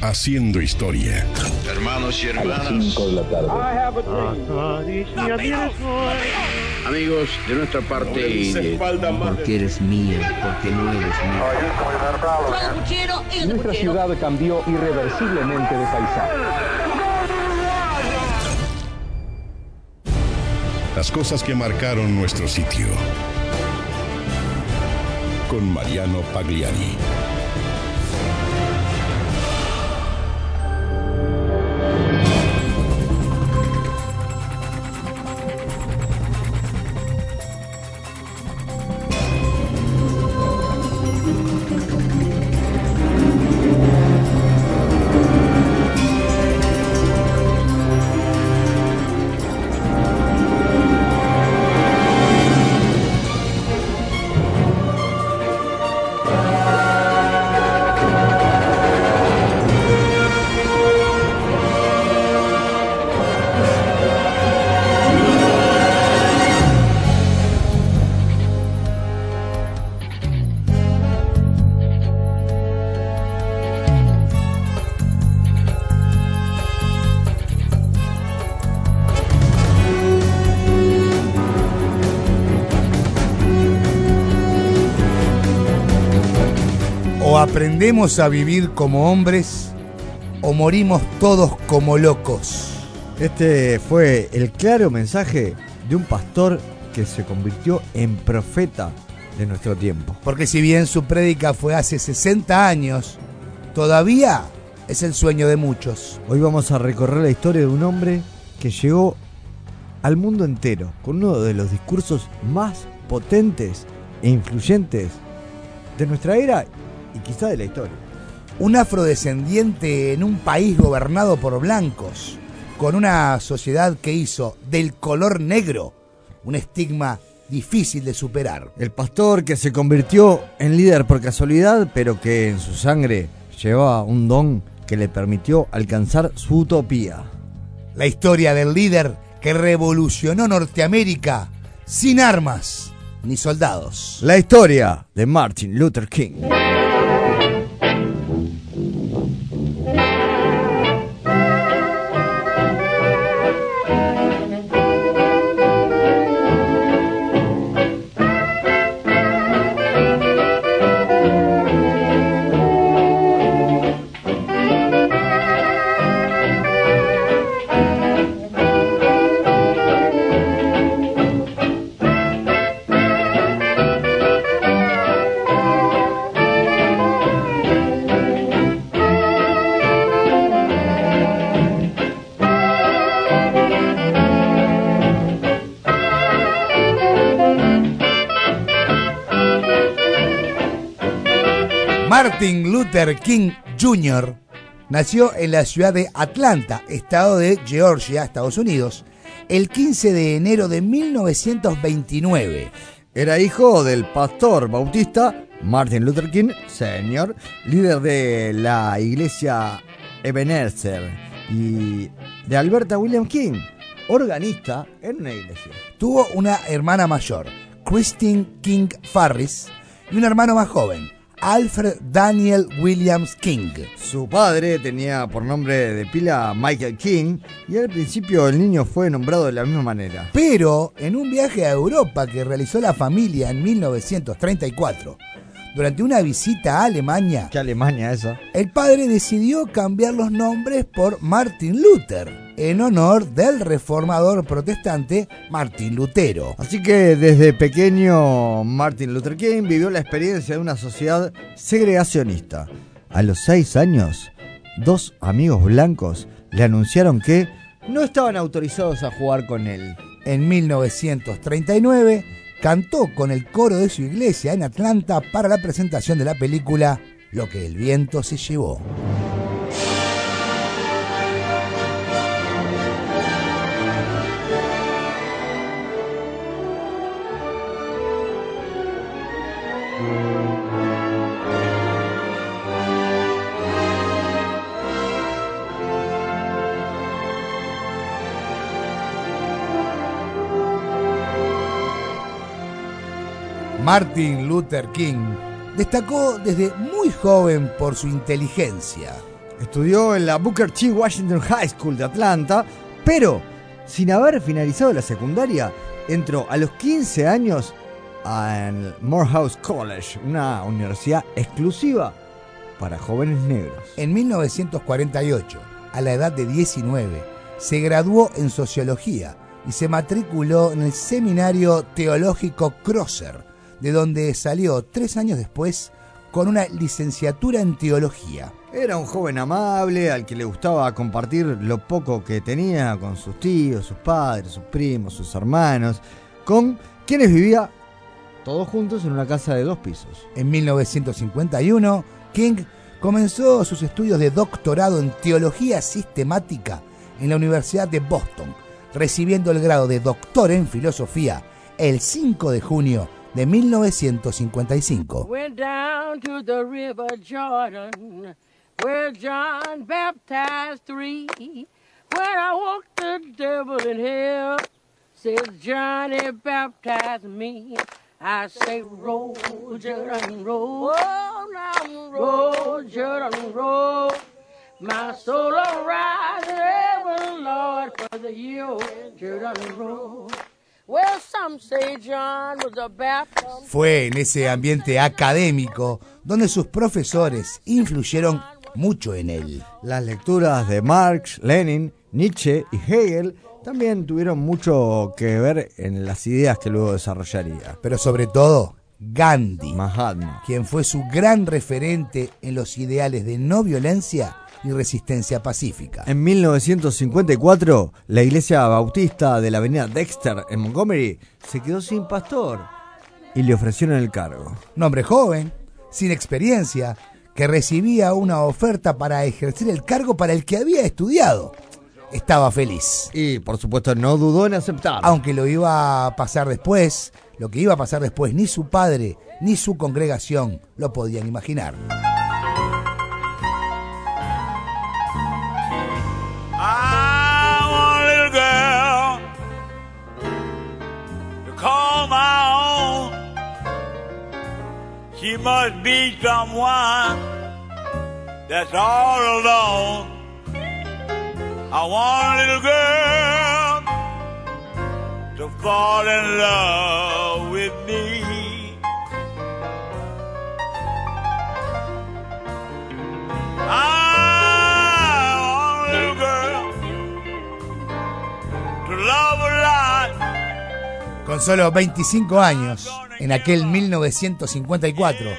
haciendo historia. Hermanos y a las hermanas, 5 de la tarde. amigos de nuestra parte de Porque eres mía, porque no eres mía. Nuestra ciudad cambió irreversiblemente de paisaje. Las cosas que marcaron nuestro sitio. Con Mariano Pagliari. Aprendemos a vivir como hombres o morimos todos como locos. Este fue el claro mensaje de un pastor que se convirtió en profeta de nuestro tiempo. Porque si bien su prédica fue hace 60 años, todavía es el sueño de muchos. Hoy vamos a recorrer la historia de un hombre que llegó al mundo entero con uno de los discursos más potentes e influyentes de nuestra era y quizá de la historia. Un afrodescendiente en un país gobernado por blancos, con una sociedad que hizo del color negro un estigma difícil de superar. El pastor que se convirtió en líder por casualidad, pero que en su sangre llevaba un don que le permitió alcanzar su utopía. La historia del líder que revolucionó Norteamérica sin armas ni soldados. La historia de Martin Luther King. Martin Luther King Jr. nació en la ciudad de Atlanta, estado de Georgia, Estados Unidos, el 15 de enero de 1929. Era hijo del pastor bautista Martin Luther King Sr., líder de la iglesia Ebenezer, y de Alberta William King, organista en una iglesia. Tuvo una hermana mayor, Christine King Farris, y un hermano más joven, Alfred Daniel Williams King. Su padre tenía por nombre de pila Michael King y al principio el niño fue nombrado de la misma manera. Pero en un viaje a Europa que realizó la familia en 1934, durante una visita a Alemania, ¿Qué Alemania esa? el padre decidió cambiar los nombres por Martin Luther, en honor del reformador protestante Martín Lutero. Así que desde pequeño Martin Luther King vivió la experiencia de una sociedad segregacionista. A los seis años, dos amigos blancos le anunciaron que no estaban autorizados a jugar con él. En 1939 cantó con el coro de su iglesia en Atlanta para la presentación de la película Lo que el viento se llevó. Martin Luther King destacó desde muy joven por su inteligencia. Estudió en la Booker T. Washington High School de Atlanta, pero sin haber finalizado la secundaria, entró a los 15 años al Morehouse College, una universidad exclusiva para jóvenes negros. En 1948, a la edad de 19, se graduó en sociología y se matriculó en el Seminario Teológico Crosser, de donde salió tres años después con una licenciatura en teología. Era un joven amable al que le gustaba compartir lo poco que tenía con sus tíos, sus padres, sus primos, sus hermanos, con quienes vivía todos juntos en una casa de dos pisos. En 1951, King comenzó sus estudios de doctorado en teología sistemática en la Universidad de Boston, recibiendo el grado de doctor en filosofía el 5 de junio de 1955. I say, roll, Jordan, roll. Oh, now roll, Jordan, roll. My soul will rise ever, Lord, for the year. Jordan, roll. Well, some say John was a Baptist. Fue en ese ambiente académico donde sus profesores influyeron mucho en él. Las lecturas de Marx, Lenin, Nietzsche y Hegel también tuvieron mucho que ver en las ideas que luego desarrollaría. Pero sobre todo, Gandhi, Mahatma. quien fue su gran referente en los ideales de no violencia y resistencia pacífica. En 1954, la iglesia bautista de la avenida Dexter en Montgomery se quedó sin pastor y le ofrecieron el cargo. Un hombre joven, sin experiencia, que recibía una oferta para ejercer el cargo para el que había estudiado. Estaba feliz. Y por supuesto no dudó en aceptar. Aunque lo iba a pasar después, lo que iba a pasar después, ni su padre ni su congregación lo podían imaginar. She must be someone that's all alone. I want a little girl to fall in love with me. I want a little girl to love a lot. Con solo 25 años, en aquel 1954,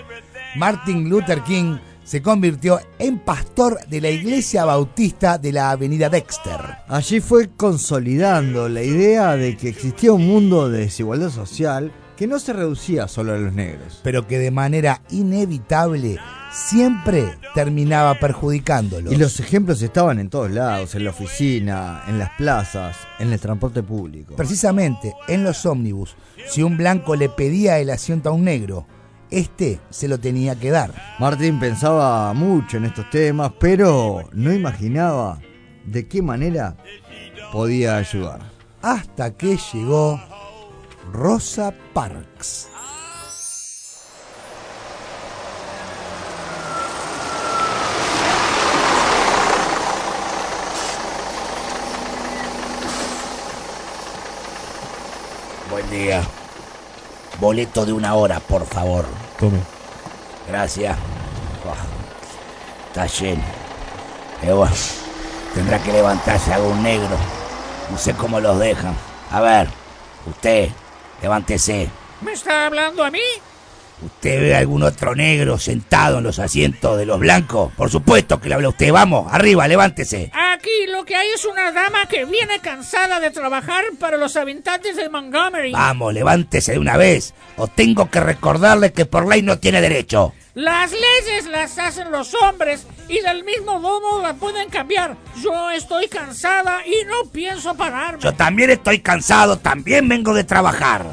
Martin Luther King se convirtió en pastor de la iglesia bautista de la avenida Dexter. Allí fue consolidando la idea de que existía un mundo de desigualdad social que no se reducía solo a los negros. pero que de manera inevitable siempre terminaba perjudicándolos. Y los ejemplos estaban en todos lados, en la oficina, en las plazas, en el transporte público. Precisamente en los ómnibus, si un blanco le pedía el asiento a un negro, este se lo tenía que dar. Martín pensaba mucho en estos temas, pero no imaginaba de qué manera podía ayudar. Hasta que llegó Rosa Parks. Buen día. Boleto de una hora, por favor. Tome. Gracias. Está lleno. Eh, bueno, tendrá que levantarse algún negro. No sé cómo los dejan. A ver, usted, levántese. ¿Me está hablando a mí? ¿Usted ve algún otro negro sentado en los asientos de los blancos? Por supuesto que le habla a usted. Vamos, arriba, levántese. Aquí lo que hay es una dama que viene cansada de trabajar para los habitantes de Montgomery. Vamos, levántese de una vez. O tengo que recordarle que por ley no tiene derecho. Las leyes las hacen los hombres y del mismo modo las pueden cambiar. Yo estoy cansada y no pienso pararme. Yo también estoy cansado, también vengo de trabajar.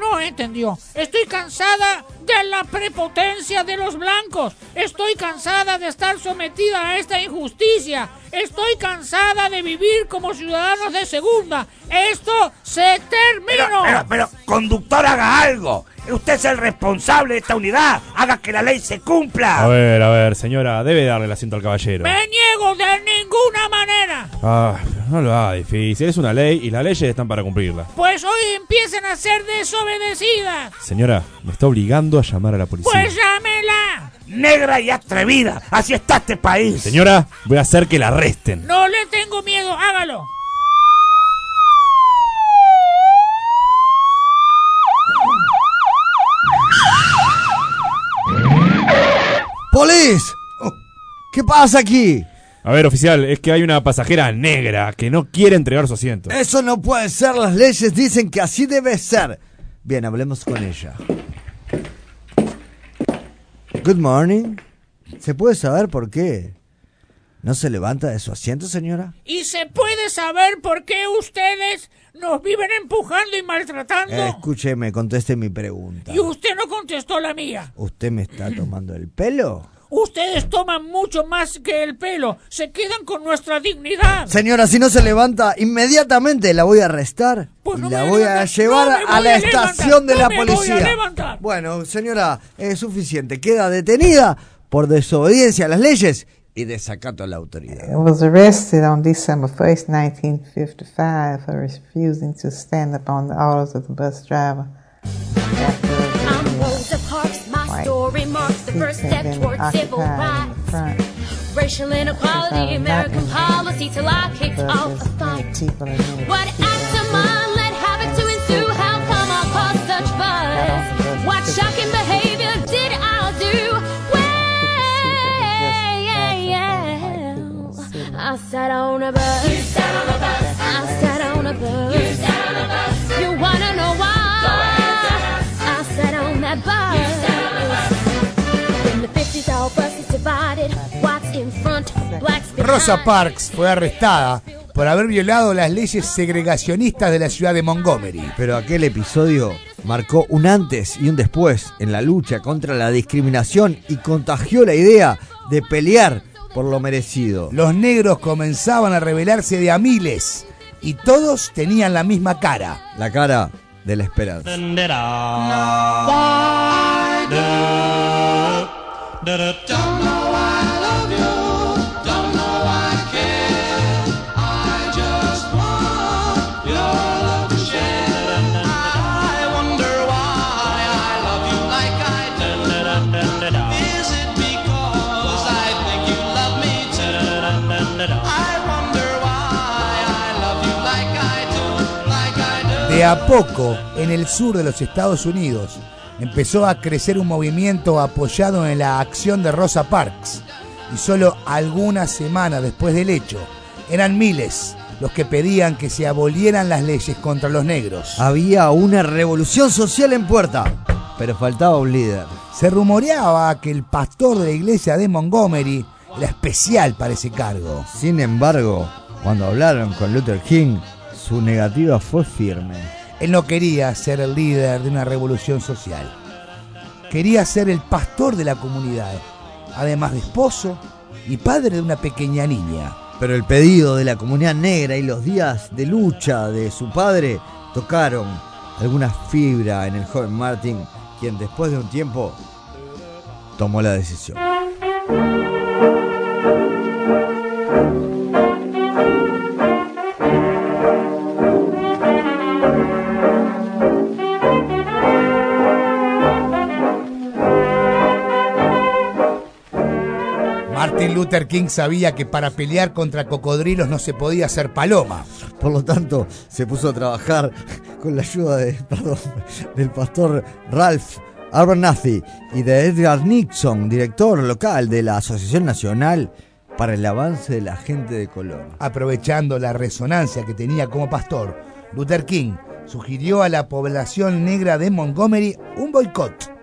No entendió. Estoy cansada de la prepotencia de los blancos. Estoy cansada de estar sometida a esta injusticia. Estoy cansada de vivir como ciudadanos de segunda. Esto se terminó. Pero, pero, conductor, haga algo. Usted es el responsable de esta unidad. Haga que la ley se cumpla. A ver, a ver, señora, debe darle el asiento al caballero. Me niego de ninguna manera. Ah, no lo haga difícil. Es una ley y las leyes están para cumplirla. Pues hoy empiezan a ser desobedecidas. Señora, me está obligando a llamar a la policía. Pues llámela. Negra y atrevida. Así está este país. Señora, voy a hacer que la arresten. No le tengo miedo, hágalo. ¡Police! Oh, ¿Qué pasa aquí? A ver, oficial, es que hay una pasajera negra que no quiere entregar su asiento. Eso no puede ser, las leyes dicen que así debe ser. Bien, hablemos con ella. Good morning. ¿Se puede saber por qué? ¿No se levanta de su asiento, señora? ¿Y se puede saber por qué ustedes nos viven empujando y maltratando? Escúcheme, conteste mi pregunta. Y usted no contestó la mía. ¿Usted me está tomando el pelo? Ustedes toman mucho más que el pelo. Se quedan con nuestra dignidad. Señora, si no se levanta, inmediatamente la voy a arrestar Pues y no la me voy levantar, a llevar no me a voy la a levantar, estación de no la me voy a policía. levantar. Bueno, señora, es suficiente. Queda detenida por desobediencia a las leyes y desacato a la autoridad. I was arrested on December 1st, 1955 for refusing to stand up on the orders of the bus driver. I'm Rosa Parks. My story marks the first step towards civil rights. Racial inequality, American policy till I kicked off a fight. What act of mine led havoc to ensue? How come I caused such buzz? A bus. You sat on a bus. I sat on a bus. You sat on a bus. You wanna know why? I sat on that bus. In the 50s, all buses divided. Whites in front, blacks behind. Rosa Parks fue arrestada por haber violado las leyes segregacionistas de la ciudad de Montgomery. Pero aquel episodio marcó un antes y un después en la lucha contra la discriminación y contagió la idea de pelear por lo merecido. Los negros comenzaban a rebelarse de a miles y todos tenían la misma cara. La cara de la esperanza. De a poco, en el sur de los Estados Unidos, empezó a crecer un movimiento apoyado en la acción de Rosa Parks. Y solo algunas semanas después del hecho, eran miles los que pedían que se abolieran las leyes contra los negros. Había una revolución social en puerta, pero faltaba un líder. Se rumoreaba que el pastor de la iglesia de Montgomery era especial para ese cargo. Sin embargo, cuando hablaron con Luther King, su negativa fue firme. Él no quería ser el líder de una revolución social. Quería ser el pastor de la comunidad, además de esposo y padre de una pequeña niña. Pero el pedido de la comunidad negra y los días de lucha de su padre tocaron alguna fibra en el joven Martin, quien después de un tiempo tomó la decisión. Luther King sabía que para pelear contra cocodrilos no se podía hacer paloma. Por lo tanto, se puso a trabajar con la ayuda de, perdón, del pastor Ralph Abernathy y de Edgar Nixon, director local de la Asociación Nacional para el Avance de la Gente de Color. Aprovechando la resonancia que tenía como pastor, Luther King sugirió a la población negra de Montgomery un boicot.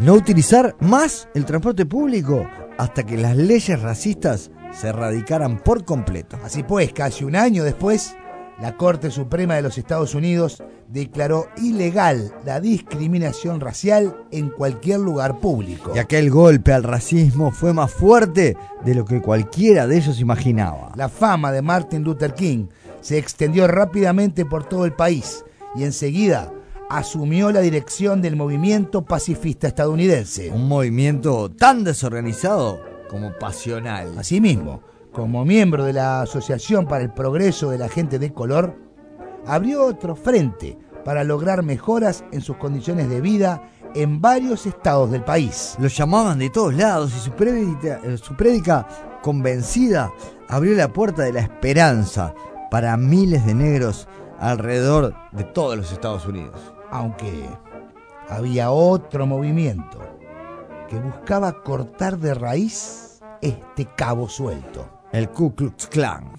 No utilizar más el transporte público hasta que las leyes racistas se erradicaran por completo. Así pues, casi un año después, La Corte Suprema de los Estados Unidos declaró ilegal la discriminación racial en cualquier lugar público. Y aquel golpe al racismo fue más fuerte de lo que cualquiera de ellos imaginaba. La fama de Martin Luther King se extendió rápidamente por todo el país y enseguida asumió la dirección del movimiento pacifista estadounidense. Un movimiento tan desorganizado como pasional. Asimismo, como miembro de la Asociación para el Progreso de la Gente de Color, abrió otro frente para lograr mejoras en sus condiciones de vida en varios estados del país. Lo llamaban de todos lados y su prédica, eh, su prédica convencida abrió la puerta de la esperanza para miles de negros alrededor de todos los Estados Unidos. Aunque había otro movimiento que buscaba cortar de raíz este cabo suelto. El Ku Klux Klan.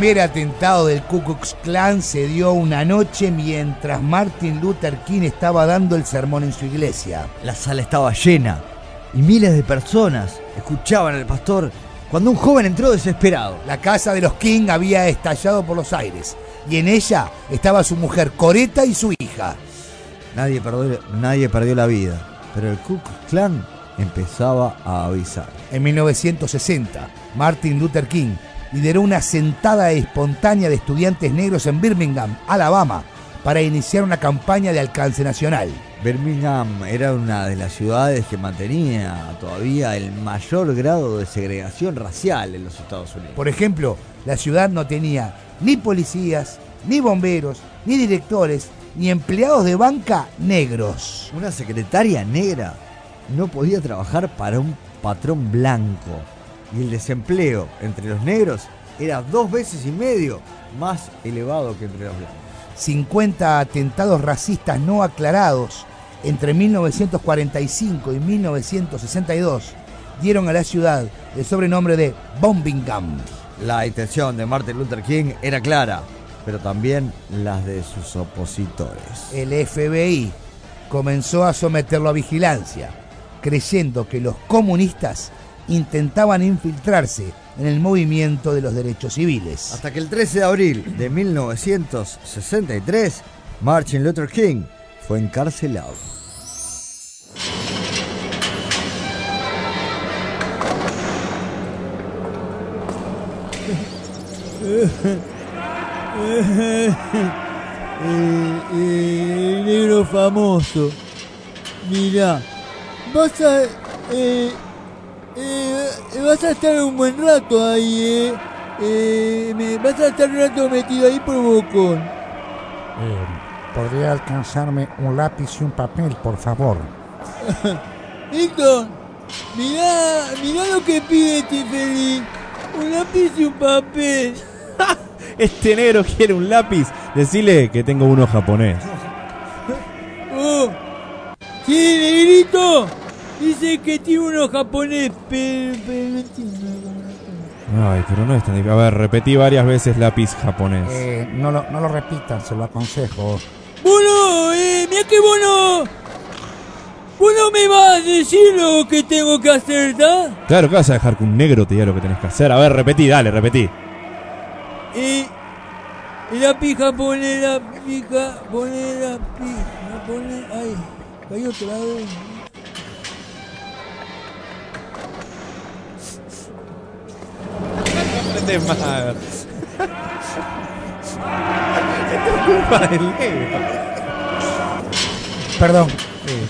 Primer atentado del Ku Klux Klan se dio una noche mientras Martin Luther King estaba dando el sermón en su iglesia. La sala estaba llena y miles de personas escuchaban al pastor cuando un joven entró desesperado. La casa de los King había estallado por los aires y en ella estaba su mujer Coreta y su hija. Nadie perdió, nadie perdió la vida, pero el Ku Klux Klan empezaba a avisar. En 1960, Martin Luther King lideró una sentada espontánea de estudiantes negros en Birmingham, Alabama, para iniciar una campaña de alcance nacional. Birmingham era una de las ciudades que mantenía todavía el mayor grado de segregación racial en los Estados Unidos. Por ejemplo, la ciudad no tenía ni policías, ni bomberos, ni directores, ni empleados de banca negros. Una secretaria negra no podía trabajar para un patrón blanco y el desempleo entre los negros era dos veces y medio más elevado que entre los blancos. 50 atentados racistas no aclarados entre 1945 y 1962 dieron a la ciudad el sobrenombre de Bombingham. La intención de Martin Luther King era clara, pero también las de sus opositores. El FBI comenzó a someterlo a vigilancia, creyendo que los comunistas intentaban infiltrarse en el movimiento de los derechos civiles. Hasta que el 13 de abril de 1963, Martin Luther King fue encarcelado. el negro famoso. Mira, vas a. eh, eh, vas a estar un buen rato ahí, eh. Eh, me- vas a estar un rato metido ahí por bocón. Eh, ¿Podría alcanzarme un lápiz y un papel, por favor? Víctor, mirá, mirá lo que pide este feliz. Un lápiz y un papel. Este negro quiere un lápiz. Decile que tengo uno japonés. Oh. Sí, negrito. Dice que tiene uno japonés, pero, pero no entiendo. Ay, pero no es tan difícil. A ver, repetí varias veces lápiz japonés. Eh, no, lo, no lo repitan, se lo aconsejo. Bueno, eh, mira que bueno. Vos no me vas a decir lo que tengo que hacer, ¿da? Claro que vas a dejar que un negro te diga lo que tenés que hacer. A ver, repetí, dale, repetí. Eh, la pija pone la pija, pone la pija, pone. Ay, cayó otra vez. Aprende más. Esto es culpa del negro. Perdón. eh,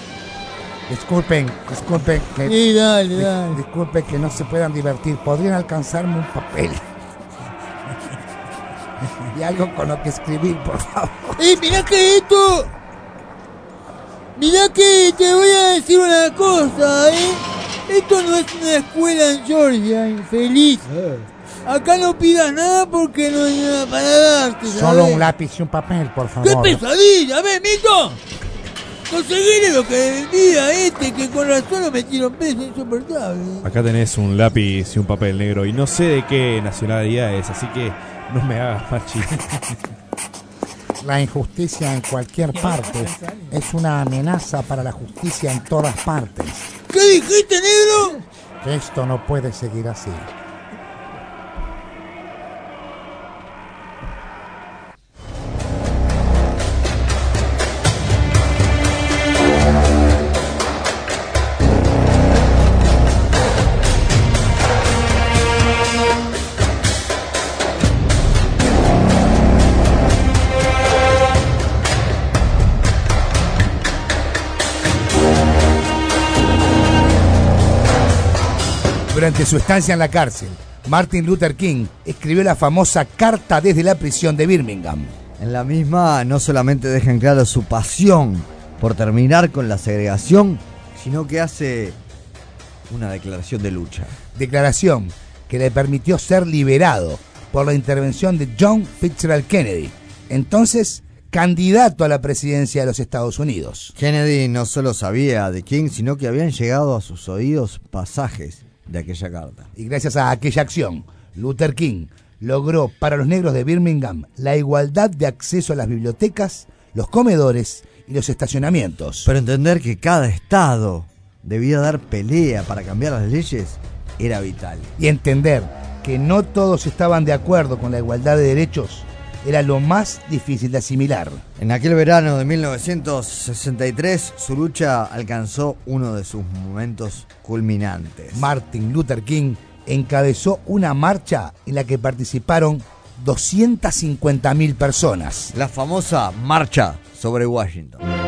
disculpen, disculpen que. Sí, dale, dis- dale. Disculpen que no se puedan divertir. ¿Podrían alcanzarme un papel? y algo con lo que escribir, por favor. ¡Eh, mirá que esto! Mirá que te voy a decir una cosa, ¿eh? Esto no es una escuela en Georgia, infeliz. Acá no pidas nada porque no hay nada para darte. Solo ¿sabes? un lápiz y un papel, por ¡Qué favor. pesadilla! ¡Ven, Mito! Conseguirle lo que vendía este, que con razón lo metieron preso insoportable. Acá tenés un lápiz y un papel negro y no sé de qué nacionalidad es, así que no me hagas más chiste. La injusticia en cualquier parte es una amenaza para la justicia en todas partes. ¿Qué dijiste, negro? Que esto no puede seguir así. Durante su estancia en la cárcel, Martin Luther King escribió la famosa Carta desde la prisión de Birmingham. En la misma no solamente deja en claro su pasión por terminar con la segregación, sino que hace una declaración de lucha. Declaración que le permitió ser liberado por la intervención de John Fitzgerald Kennedy, entonces candidato a la presidencia de los Estados Unidos. Kennedy no solo sabía de King, sino que habían llegado a sus oídos pasajes de aquella carta. Y gracias a aquella acción, Luther King logró para los negros de Birmingham la igualdad de acceso a las bibliotecas, los comedores y los estacionamientos. Pero entender que cada estado debía dar pelea para cambiar las leyes era vital. Y entender que no todos estaban de acuerdo con la igualdad de derechos era lo más difícil de asimilar. En aquel verano de 1963, su lucha alcanzó uno de sus momentos culminantes. Martin Luther King encabezó una marcha en la que participaron 250.000 personas. La famosa Marcha sobre Washington.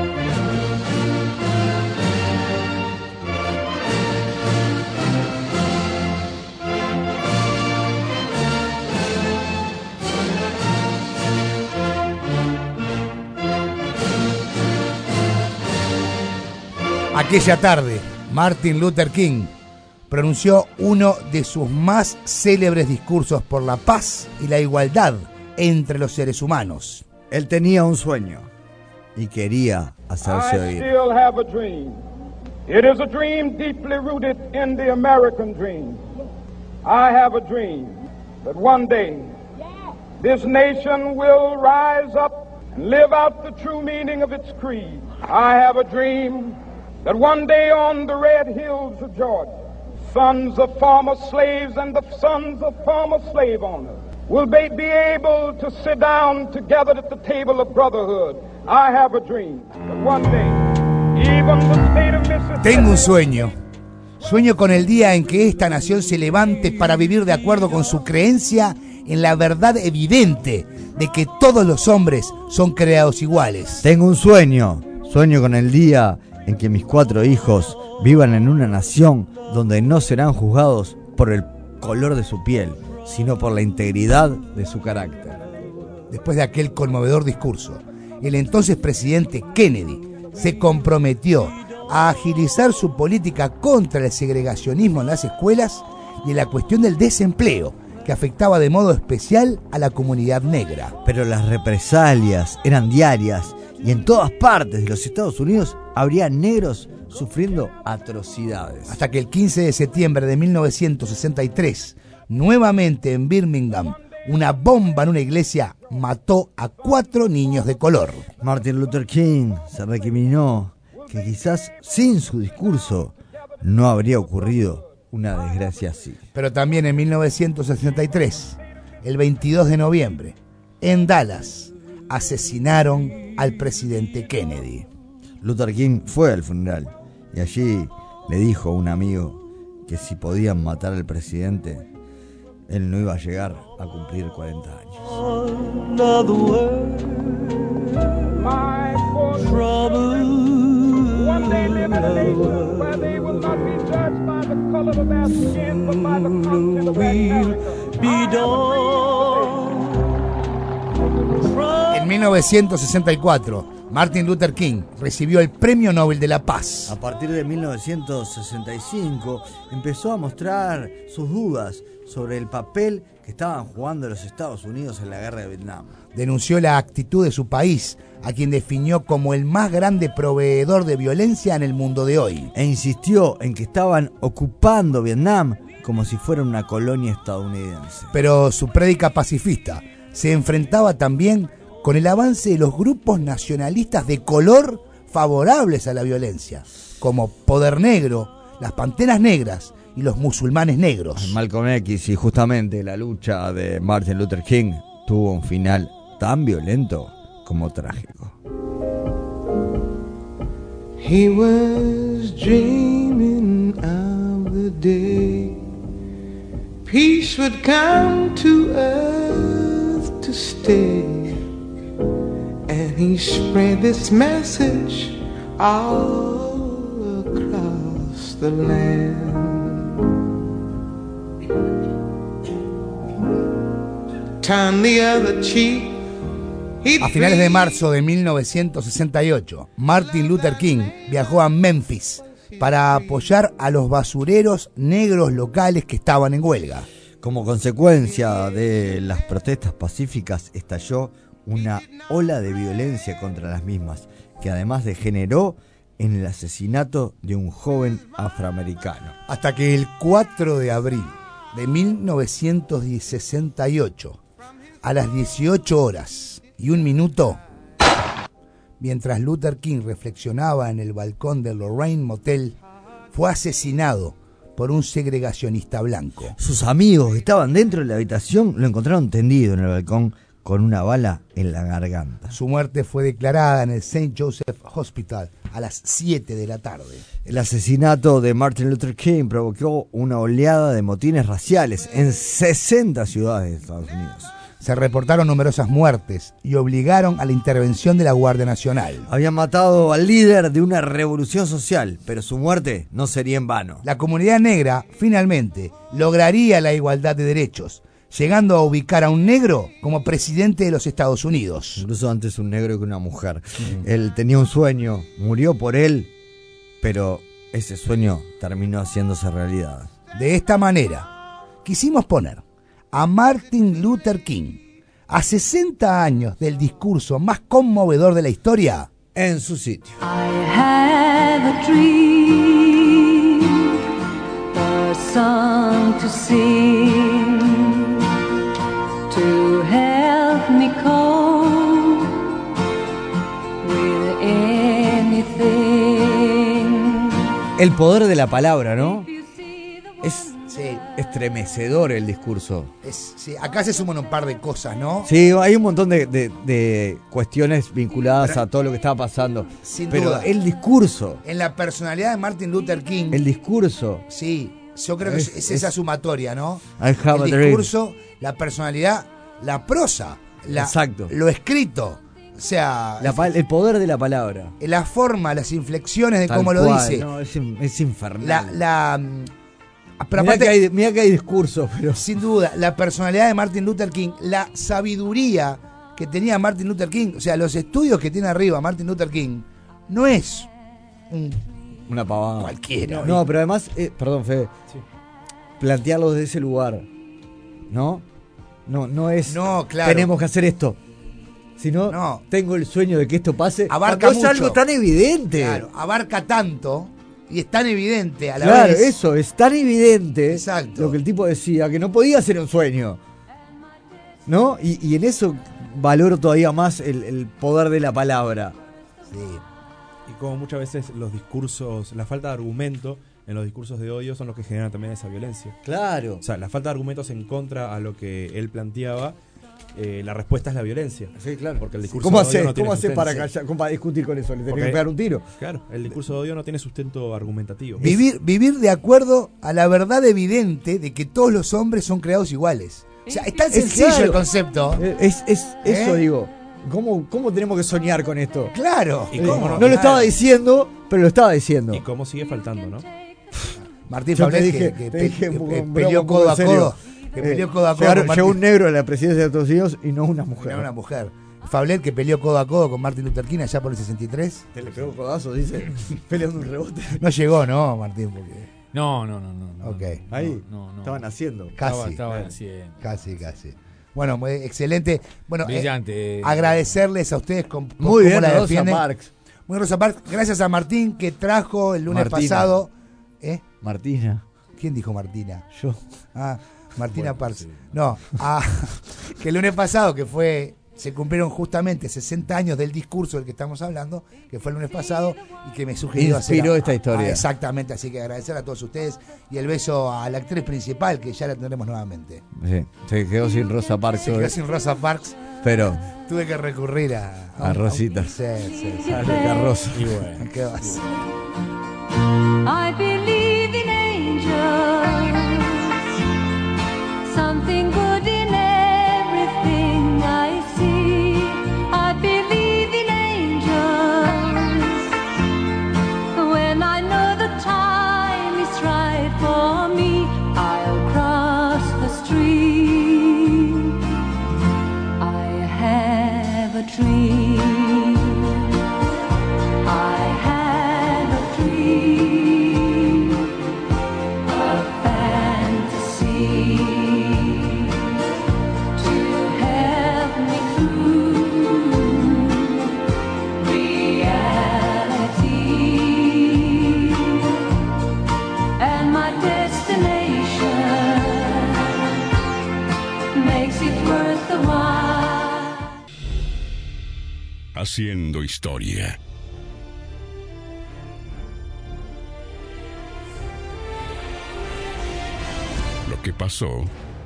Aquella tarde, Martin Luther King pronunció uno de sus más célebres discursos por la paz y la igualdad entre los seres humanos. Él tenía un sueño y quería hacerse I oír. still have a dream. It is a dream deeply rooted in the American dream. I have a dream that one day this nation will rise up and live out the true meaning of its creed. I have a dream that one day on the red hills of Georgia, sons of former slaves and the sons of former slave owners will be, be able to sit down together at the table of brotherhood. I have a dream that one day, even the state of Mississippi. Tengo un sueño. Sueño con el día en que esta nación se levante para vivir de acuerdo con su creencia en la verdad evidente de que todos los hombres son creados iguales. Tengo un sueño. Sueño con el día en que mis cuatro hijos vivan en una nación donde no serán juzgados por el color de su piel, sino por la integridad de su carácter. Después de aquel conmovedor discurso, el entonces presidente Kennedy se comprometió a agilizar su política contra el segregacionismo en las escuelas y en la cuestión del desempleo, que afectaba de modo especial a la comunidad negra. Pero las represalias eran diarias y en todas partes de los Estados Unidos habría negros sufriendo atrocidades. Hasta que el 15 de septiembre de 1963, nuevamente en Birmingham, una bomba en una iglesia mató a cuatro niños de color. Martin Luther King se recriminó que quizás sin su discurso no habría ocurrido una desgracia así. Pero también en 1963, el 22 de noviembre, en Dallas, asesinaron al presidente Kennedy. Luther King fue al funeral y allí le dijo a un amigo que si podían matar al presidente, él no iba a llegar a cumplir 40 años. Another word, My poor one day live in a nation where they will not be judged by the color of their skin, but by the content of their character. be done. En 1964, Martin Luther King recibió el Premio Nobel de la Paz. A partir de 1965 empezó a mostrar sus dudas sobre el papel que estaban jugando los Estados Unidos en la guerra de Vietnam. Denunció la actitud de su país, a quien definió como el más grande proveedor de violencia en el mundo de hoy. E insistió en que estaban ocupando Vietnam como si fuera una colonia estadounidense. Pero su prédica pacifista se enfrentaba también con el avance de los grupos nacionalistas de color favorables a la violencia, como Poder Negro, las Panteras Negras y los musulmanes negros. Malcolm X y justamente la lucha de Martin Luther King tuvo un final tan violento como trágico. He was dreaming of the day peace would come to earth to stay. And he spread this message all across the land. Turn the other cheek. He'd A finales de marzo de 1968, Martin Luther King viajó a Memphis para apoyar a los basureros negros locales que estaban en huelga. Como consecuencia de las protestas pacíficas estalló una ola de violencia contra las mismas, que además degeneró en el asesinato de un joven afroamericano. Hasta que el 4 de abril de 1968, a las 18 horas y un minuto, mientras Luther King reflexionaba en el balcón del Lorraine Motel, fue asesinado por un segregacionista blanco. Sus amigos que estaban dentro de la habitación lo encontraron tendido en el balcón con una bala en la garganta. Su muerte fue declarada en el St. Joseph Hospital a las 7 de la tarde. El asesinato de Martin Luther King provocó una oleada de motines raciales en 60 ciudades de Estados Unidos. Se reportaron numerosas muertes y obligaron a la intervención de la Guardia Nacional. Habían matado al líder de una revolución social, pero su muerte no sería en vano. La comunidad negra finalmente lograría la igualdad de derechos, llegando a ubicar a un negro como presidente de los Estados Unidos. Incluso antes un negro que una mujer. Él tenía un sueño, murió por él, pero ese sueño terminó haciéndose realidad. De esta manera, quisimos poner a Martin Luther King, a 60 años del discurso más conmovedor de la historia, en su sitio. I had a dream, a song to sing, El poder de la palabra, ¿no? Es Sí. estremecedor el discurso. Es- sí, acá se suman un par de cosas, ¿no? Sí, hay un montón de, de- de cuestiones vinculadas a todo lo que estaba pasando. Sin pero duda. el discurso, En la personalidad de Martin Luther King, el discurso. sí, yo creo que es, Es- es esa es- sumatoria, ¿no? I have el discurso, la personalidad, la prosa, la- Exacto. lo escrito, sea, La pa- el poder de la palabra. la forma, las inflexiones de Tal cómo lo dice, no, es, es infernal. la, la, mm, pero mirá, aparte- que hay, mirá que hay discursos, pero. sin duda, la personalidad de Martin Luther King, la sabiduría que tenía Martin Luther King, o sea, los estudios que tiene arriba Martin Luther King, no es un Una pavada. cualquiera. No, pero además, eh, perdón, Fede. Plantearlo desde ese lugar. ¿No? No, no es. No, claro. Tenemos que hacer esto. Sino, No. tengo el sueño de que esto pase. Abarca cuando es mucho. algo tan evidente. Claro, abarca tanto y es tan evidente a la Claro, vez. eso, es tan evidente Exacto. lo que el tipo decía, que no podía ser un sueño. ¿No? Y, y en eso valoro todavía más el, el poder de la palabra. Sí. Y como muchas veces los discursos, la falta de argumento en los discursos de odio son los que generan también esa violencia. Claro. O sea, la falta de argumentos en contra a lo que él planteaba, eh, la respuesta es la violencia. Sí, claro. Porque el discurso ¿Cómo de odio haces no tiene ¿cómo haces para, callar- para discutir con eso? Le tenés que pegar un tiro. Claro, el discurso de odio no tiene sustento argumentativo. Vivir, vivir de acuerdo a la verdad evidente de que todos los hombres son creados iguales. O sea, es tan Es sencillo claro. el concepto. Es, es eso, ¿Eh? digo. ¿Cómo, ¿Cómo tenemos que soñar con esto? Claro. Y Eh, cómo no, no- lo claro. estaba diciendo, pero lo estaba diciendo. Y cómo sigue faltando, ¿no? Martín Yo te dije, que, que te dije peleó codo a codo. Que Eh, peleó codo a codo llegaron- con llegó Martín- un negro a la presidencia de Estados Unidos y no una mujer. Era una mujer. Fablet que peleó codo a codo con Martin Luther King allá por el 63. Te le pegó codazo, dice, peleando un rebote. No llegó, ¿no, Martín? Porque... No, no, no, no. no. Ok. Ahí, No, no. estaban haciendo. Casi. Estaba- estaba haciendo. Casi, casi. Bueno, muy excelente. Bueno, eh, Brillante. agradecerles a ustedes con, con Muy cómo bien, la Rosa defienden. Parks. Muy Rosa Parks. Gracias a Martín que trajo el lunes Martina. pasado. ¿Eh? Martina. ¿Quién dijo Martina? Yo. Ah, Martina Parks. No, ah, que el lunes pasado, que fue, se cumplieron justamente 60 años del discurso del que estamos hablando, que fue el lunes pasado, y que me sugirió hacer. Inspiró esta historia. Exactamente, así que agradecer a todos ustedes y el beso a la actriz principal, que ya la tendremos nuevamente. Sí, se quedó sin Rosa Parks. Se quedó sin Rosa Parks. Pero Tuve que recurrir a. A Rosita. sí, sí, sí. A la Rosa. Y bueno. ¿Qué vas? I believe in angels, something good in everything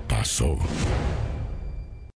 Pasó.